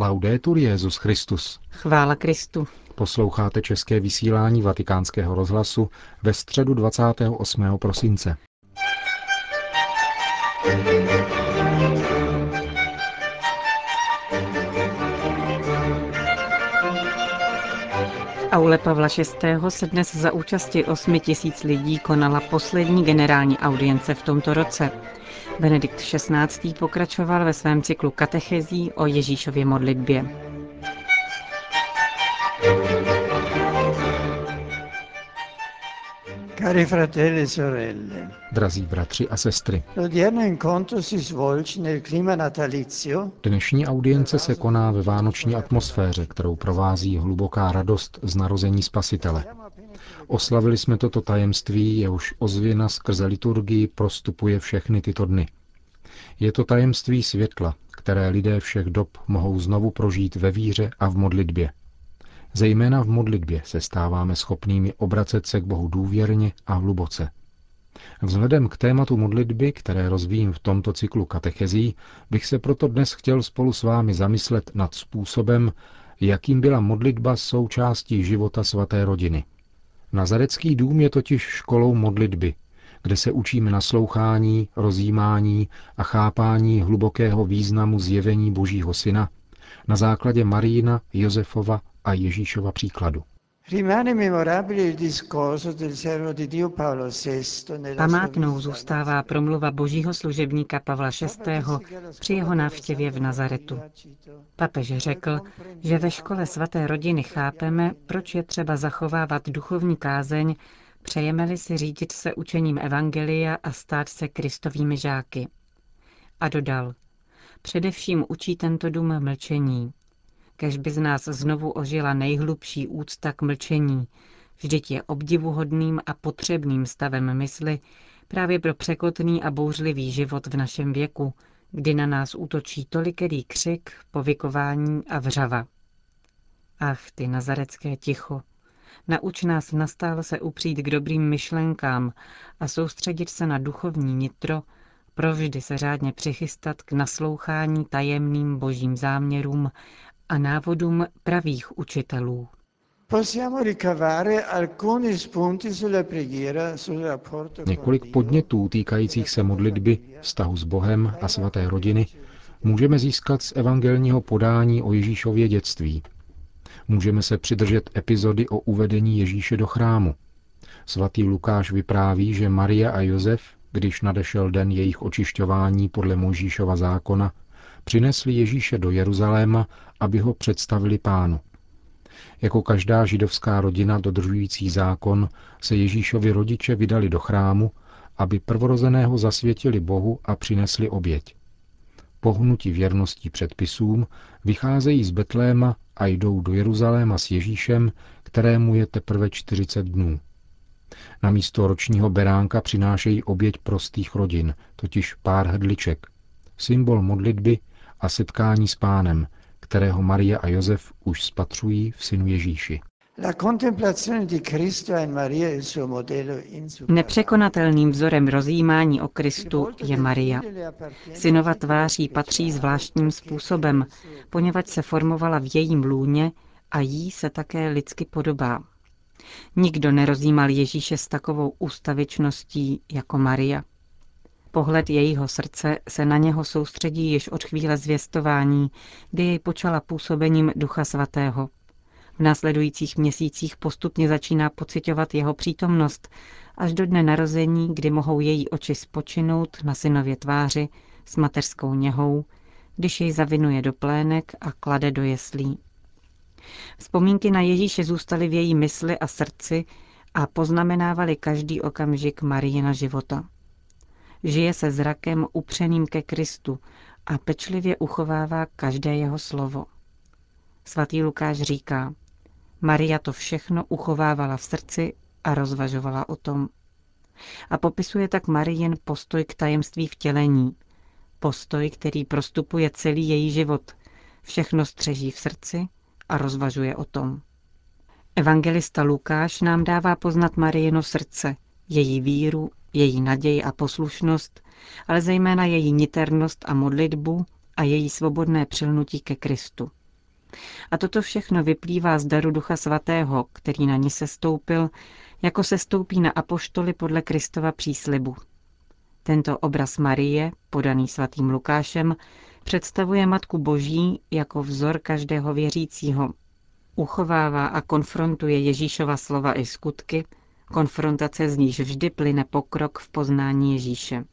Laudetur Jezus Christus. Chvála Kristu. Posloucháte české vysílání Vatikánského rozhlasu ve středu 28. prosince. Aule Pavla VI. se dnes za účasti 8 tisíc lidí konala poslední generální audience v tomto roce. Benedikt XVI. pokračoval ve svém cyklu katechezí o Ježíšově modlitbě. Cari fratelli e sorelle. Drazí bratři a sestry. Dnešní audience se koná ve vánoční atmosféře, kterou provází hluboká radost z narození Spasitele. Oslavili jsme toto tajemství, jehož ozvěna skrze liturgii prostupuje všechny tyto dny. Je to tajemství světla, které lidé všech dob mohou znovu prožít ve víře a v modlitbě. Zejména v modlitbě se stáváme schopnými obracet se k Bohu důvěrně a hluboce. Vzhledem k tématu modlitby, které rozvíjím v tomto cyklu katechezí, bych se proto dnes chtěl spolu s vámi zamyslet nad způsobem, jakým byla modlitba součástí života svaté rodiny. Nazarecký dům je totiž školou modlitby, kde se učíme naslouchání, rozjímání a chápání hlubokého významu zjevení Božího Syna na základě Marína, Josefova a Ježíšova příkladu. Památnou zůstává promluva božího služebníka Pavla VI. při jeho návštěvě v Nazaretu. Papež řekl, že ve škole svaté rodiny chápeme, proč je třeba zachovávat duchovní kázeň, přejeme-li si řídit se učením Evangelia a stát se kristovými žáky. A dodal, především učí tento dům mlčení, kež by z nás znovu ožila nejhlubší úcta k mlčení. Vždyť je obdivuhodným a potřebným stavem mysli právě pro překotný a bouřlivý život v našem věku, kdy na nás útočí tolikerý křik, povykování a vřava. Ach, ty nazarecké ticho, nauč nás nastále se upřít k dobrým myšlenkám a soustředit se na duchovní nitro, provždy se řádně přichystat k naslouchání tajemným božím záměrům a návodům pravých učitelů. Několik podnětů týkajících se modlitby, vztahu s Bohem a svaté rodiny můžeme získat z evangelního podání o Ježíšově dětství. Můžeme se přidržet epizody o uvedení Ježíše do chrámu. Svatý Lukáš vypráví, že Maria a Josef, když nadešel den jejich očišťování podle Mojžíšova zákona, přinesli Ježíše do Jeruzaléma, aby ho představili pánu. Jako každá židovská rodina dodržující zákon se Ježíšovi rodiče vydali do chrámu, aby prvorozeného zasvětili Bohu a přinesli oběť. Pohnuti věrností předpisům vycházejí z Betléma a jdou do Jeruzaléma s Ježíšem, kterému je teprve 40 dnů. Na místo ročního beránka přinášejí oběť prostých rodin, totiž pár hrdliček, symbol modlitby a setkání s pánem, kterého Maria a Josef už spatřují v synu Ježíši. Nepřekonatelným vzorem rozjímání o Kristu je Maria. Synova tváří patří zvláštním způsobem, poněvadž se formovala v jejím lůně a jí se také lidsky podobá. Nikdo nerozjímal Ježíše s takovou ústavičností jako Maria. Pohled jejího srdce se na něho soustředí již od chvíle zvěstování, kdy jej počala působením Ducha Svatého. V následujících měsících postupně začíná pocitovat jeho přítomnost, až do dne narození, kdy mohou její oči spočinout na synově tváři s mateřskou něhou, když jej zavinuje do plének a klade do jeslí. Vzpomínky na Ježíše zůstaly v její mysli a srdci a poznamenávaly každý okamžik Marijina života. Žije se zrakem upřeným ke Kristu a pečlivě uchovává každé jeho slovo. Svatý Lukáš říká, Maria to všechno uchovávala v srdci a rozvažovala o tom. A popisuje tak Marijin postoj k tajemství vtělení. Postoj, který prostupuje celý její život. Všechno střeží v srdci a rozvažuje o tom. Evangelista Lukáš nám dává poznat Marijino srdce, její víru její naději a poslušnost, ale zejména její niternost a modlitbu a její svobodné přilnutí ke Kristu. A toto všechno vyplývá z daru Ducha Svatého, který na ní sestoupil, jako se stoupí na apoštoly podle Kristova příslibu. Tento obraz Marie, podaný svatým Lukášem, představuje Matku Boží jako vzor každého věřícího. Uchovává a konfrontuje Ježíšova slova i skutky, konfrontace z níž vždy plyne pokrok v poznání Ježíše.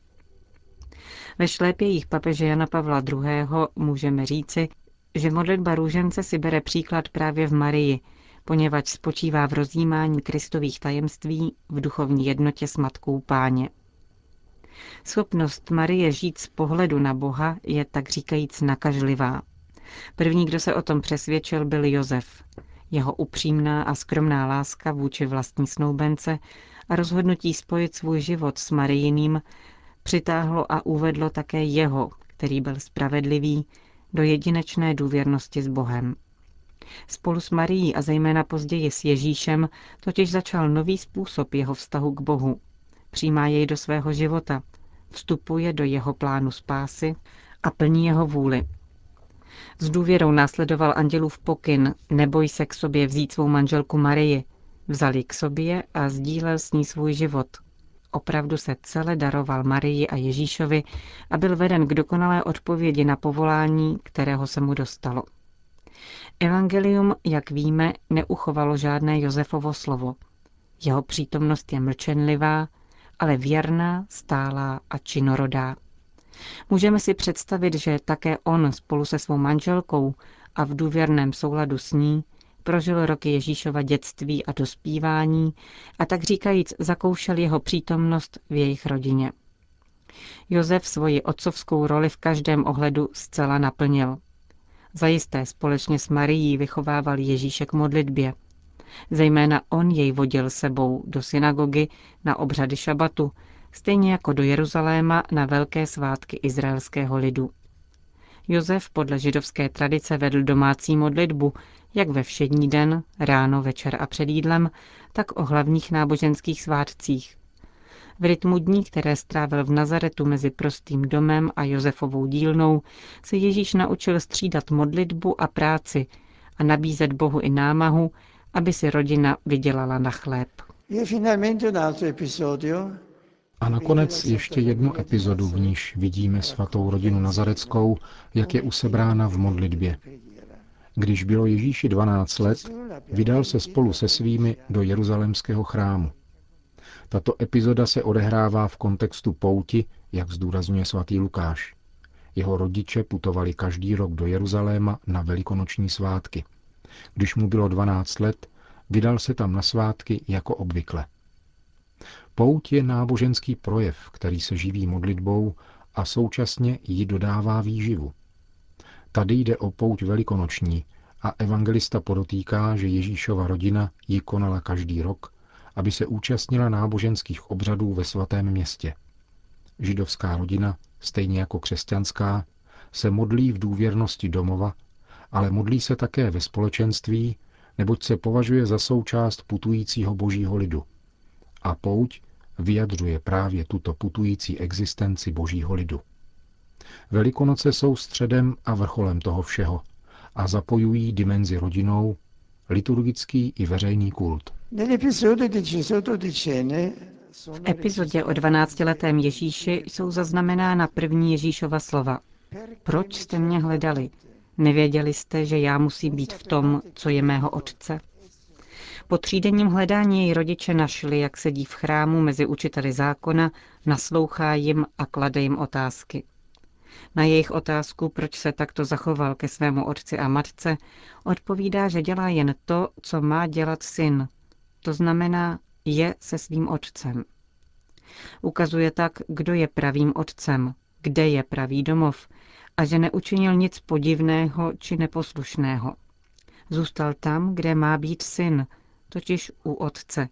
Ve šlépějích papeže Jana Pavla II. můžeme říci, že modlitba růžence si bere příklad právě v Marii, poněvadž spočívá v rozjímání kristových tajemství v duchovní jednotě s Matkou Páně. Schopnost Marie žít z pohledu na Boha je tak říkajíc nakažlivá. První, kdo se o tom přesvědčil, byl Josef. Jeho upřímná a skromná láska vůči vlastní snoubence a rozhodnutí spojit svůj život s Marijiným přitáhlo a uvedlo také jeho, který byl spravedlivý, do jedinečné důvěrnosti s Bohem. Spolu s Marií a zejména později s Ježíšem totiž začal nový způsob jeho vztahu k Bohu. Přijímá jej do svého života, vstupuje do jeho plánu spásy a plní jeho vůli. S důvěrou následoval andělův pokyn, neboj se k sobě vzít svou manželku Marii. Vzal ji k sobě a sdílel s ní svůj život. Opravdu se celé daroval Marii a Ježíšovi a byl veden k dokonalé odpovědi na povolání, kterého se mu dostalo. Evangelium, jak víme, neuchovalo žádné Josefovo slovo. Jeho přítomnost je mlčenlivá, ale věrná, stálá a činorodá. Můžeme si představit, že také on spolu se svou manželkou a v důvěrném souladu s ní prožil roky Ježíšova dětství a dospívání a tak říkajíc zakoušel jeho přítomnost v jejich rodině. Josef svoji otcovskou roli v každém ohledu zcela naplnil. Zajisté společně s Marií vychovával Ježíše k modlitbě. Zejména on jej vodil sebou do synagogy na obřady šabatu, stejně jako do Jeruzaléma na velké svátky izraelského lidu. Josef podle židovské tradice vedl domácí modlitbu, jak ve všední den, ráno, večer a před jídlem, tak o hlavních náboženských svátcích. V rytmu dní, které strávil v Nazaretu mezi prostým domem a Josefovou dílnou, se Ježíš naučil střídat modlitbu a práci a nabízet Bohu i námahu, aby si rodina vydělala na chléb. A nakonec ještě jednu epizodu, v níž vidíme svatou rodinu Nazareckou, jak je usebrána v modlitbě. Když bylo Ježíši 12 let, vydal se spolu se svými do jeruzalémského chrámu. Tato epizoda se odehrává v kontextu pouti, jak zdůrazňuje svatý Lukáš. Jeho rodiče putovali každý rok do Jeruzaléma na velikonoční svátky. Když mu bylo 12 let, vydal se tam na svátky jako obvykle. Pouť je náboženský projev, který se živí modlitbou a současně ji dodává výživu. Tady jde o pouť velikonoční a evangelista podotýká, že Ježíšova rodina ji konala každý rok, aby se účastnila náboženských obřadů ve svatém městě. Židovská rodina, stejně jako křesťanská, se modlí v důvěrnosti domova, ale modlí se také ve společenství, neboť se považuje za součást putujícího božího lidu. A pouť vyjadřuje právě tuto putující existenci božího lidu. Velikonoce jsou středem a vrcholem toho všeho a zapojují dimenzi rodinou, liturgický i veřejný kult. V epizodě o 12-letém Ježíši jsou zaznamenána první Ježíšova slova. Proč jste mě hledali? Nevěděli jste, že já musím být v tom, co je mého otce? Po třídenním hledání její rodiče našli, jak sedí v chrámu mezi učiteli zákona, naslouchá jim a klade jim otázky. Na jejich otázku, proč se takto zachoval ke svému otci a matce, odpovídá, že dělá jen to, co má dělat syn. To znamená, je se svým otcem. Ukazuje tak, kdo je pravým otcem, kde je pravý domov a že neučinil nic podivného či neposlušného. Zůstal tam, kde má být syn, totiž u otce,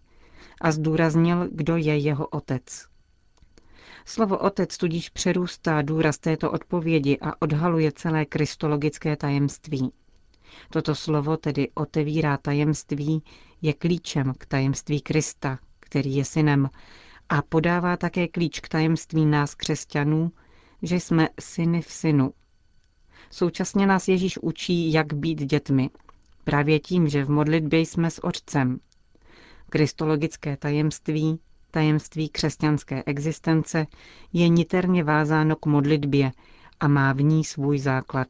a zdůraznil, kdo je jeho otec. Slovo otec tudíž přerůstá důraz této odpovědi a odhaluje celé kristologické tajemství. Toto slovo tedy otevírá tajemství, je klíčem k tajemství Krista, který je synem, a podává také klíč k tajemství nás křesťanů, že jsme syny v synu. Současně nás Ježíš učí, jak být dětmi. Právě tím, že v modlitbě jsme s Otcem. Kristologické tajemství, tajemství křesťanské existence, je niterně vázáno k modlitbě a má v ní svůj základ.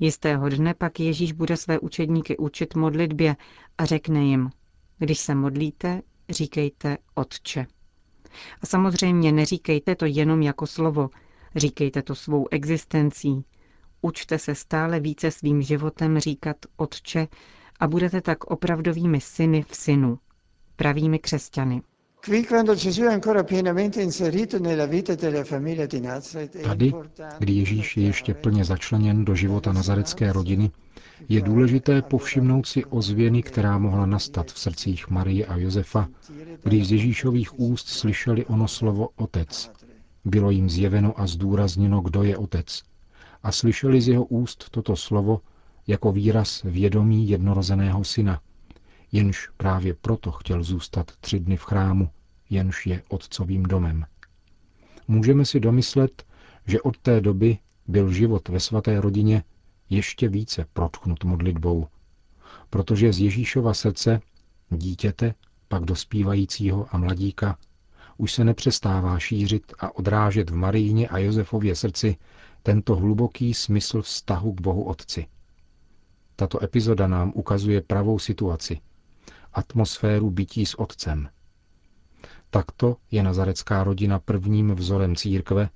Jistého dne pak Ježíš bude své učedníky učit modlitbě a řekne jim, když se modlíte, říkejte Otče. A samozřejmě neříkejte to jenom jako slovo, říkejte to svou existencí. Učte se stále více svým životem říkat Otče a budete tak opravdovými syny v synu, pravými křesťany. Tady, kdy Ježíš je ještě plně začleněn do života nazarecké rodiny, je důležité povšimnout si ozvěny, která mohla nastat v srdcích Marie a Josefa, když z Ježíšových úst slyšeli ono slovo Otec. Bylo jim zjeveno a zdůrazněno, kdo je Otec. A slyšeli z jeho úst toto slovo jako výraz vědomí jednorozeného syna, jenž právě proto chtěl zůstat tři dny v chrámu, jenž je otcovým domem. Můžeme si domyslet, že od té doby byl život ve svaté rodině ještě více protchnut modlitbou, protože z Ježíšova srdce, dítěte, pak dospívajícího a mladíka, už se nepřestává šířit a odrážet v Maríně a Josefově srdci tento hluboký smysl vztahu k Bohu Otci. Tato epizoda nám ukazuje pravou situaci, atmosféru bytí s Otcem. Takto je nazarecká rodina prvním vzorem církve,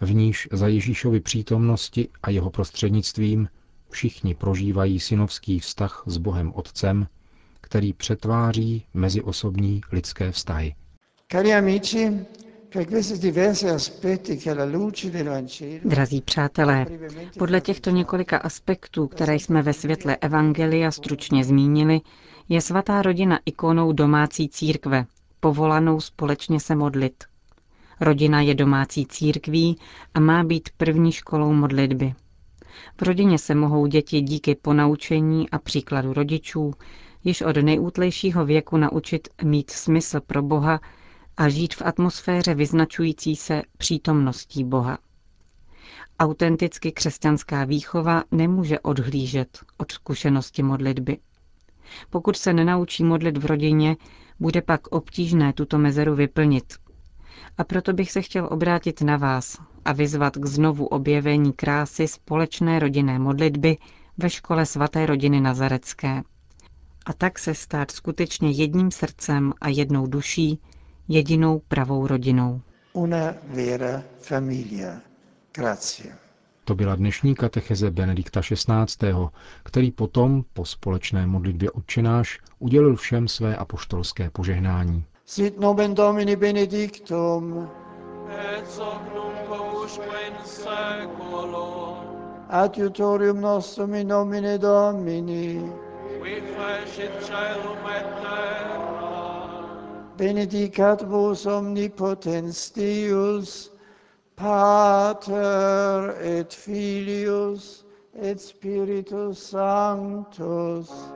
v níž za Ježíšovy přítomnosti a jeho prostřednictvím všichni prožívají synovský vztah s Bohem Otcem, který přetváří meziosobní lidské vztahy. Cari amici, Drazí přátelé, podle těchto několika aspektů, které jsme ve světle Evangelia stručně zmínili, je svatá rodina ikonou domácí církve, povolanou společně se modlit. Rodina je domácí církví a má být první školou modlitby. V rodině se mohou děti díky ponaučení a příkladu rodičů již od nejútlejšího věku naučit mít smysl pro Boha a žít v atmosféře vyznačující se přítomností Boha. Autenticky křesťanská výchova nemůže odhlížet od zkušenosti modlitby. Pokud se nenaučí modlit v rodině, bude pak obtížné tuto mezeru vyplnit. A proto bych se chtěl obrátit na vás a vyzvat k znovu objevení krásy společné rodinné modlitby ve škole svaté rodiny Nazarecké. A tak se stát skutečně jedním srdcem a jednou duší, jedinou pravou rodinou. Una vera familia. Grazie. To byla dnešní katecheze Benedikta XVI., který potom, po společné modlitbě odčenáš, udělil všem své apoštolské požehnání. Sit nomen Domini benedictum, et soc nunc in seculum, adiutorium nostrum in nomine Domini, qui fecit caelum et terra, benedicat vos omnipotens Deus, Pater et Filius et Spiritus Sanctus.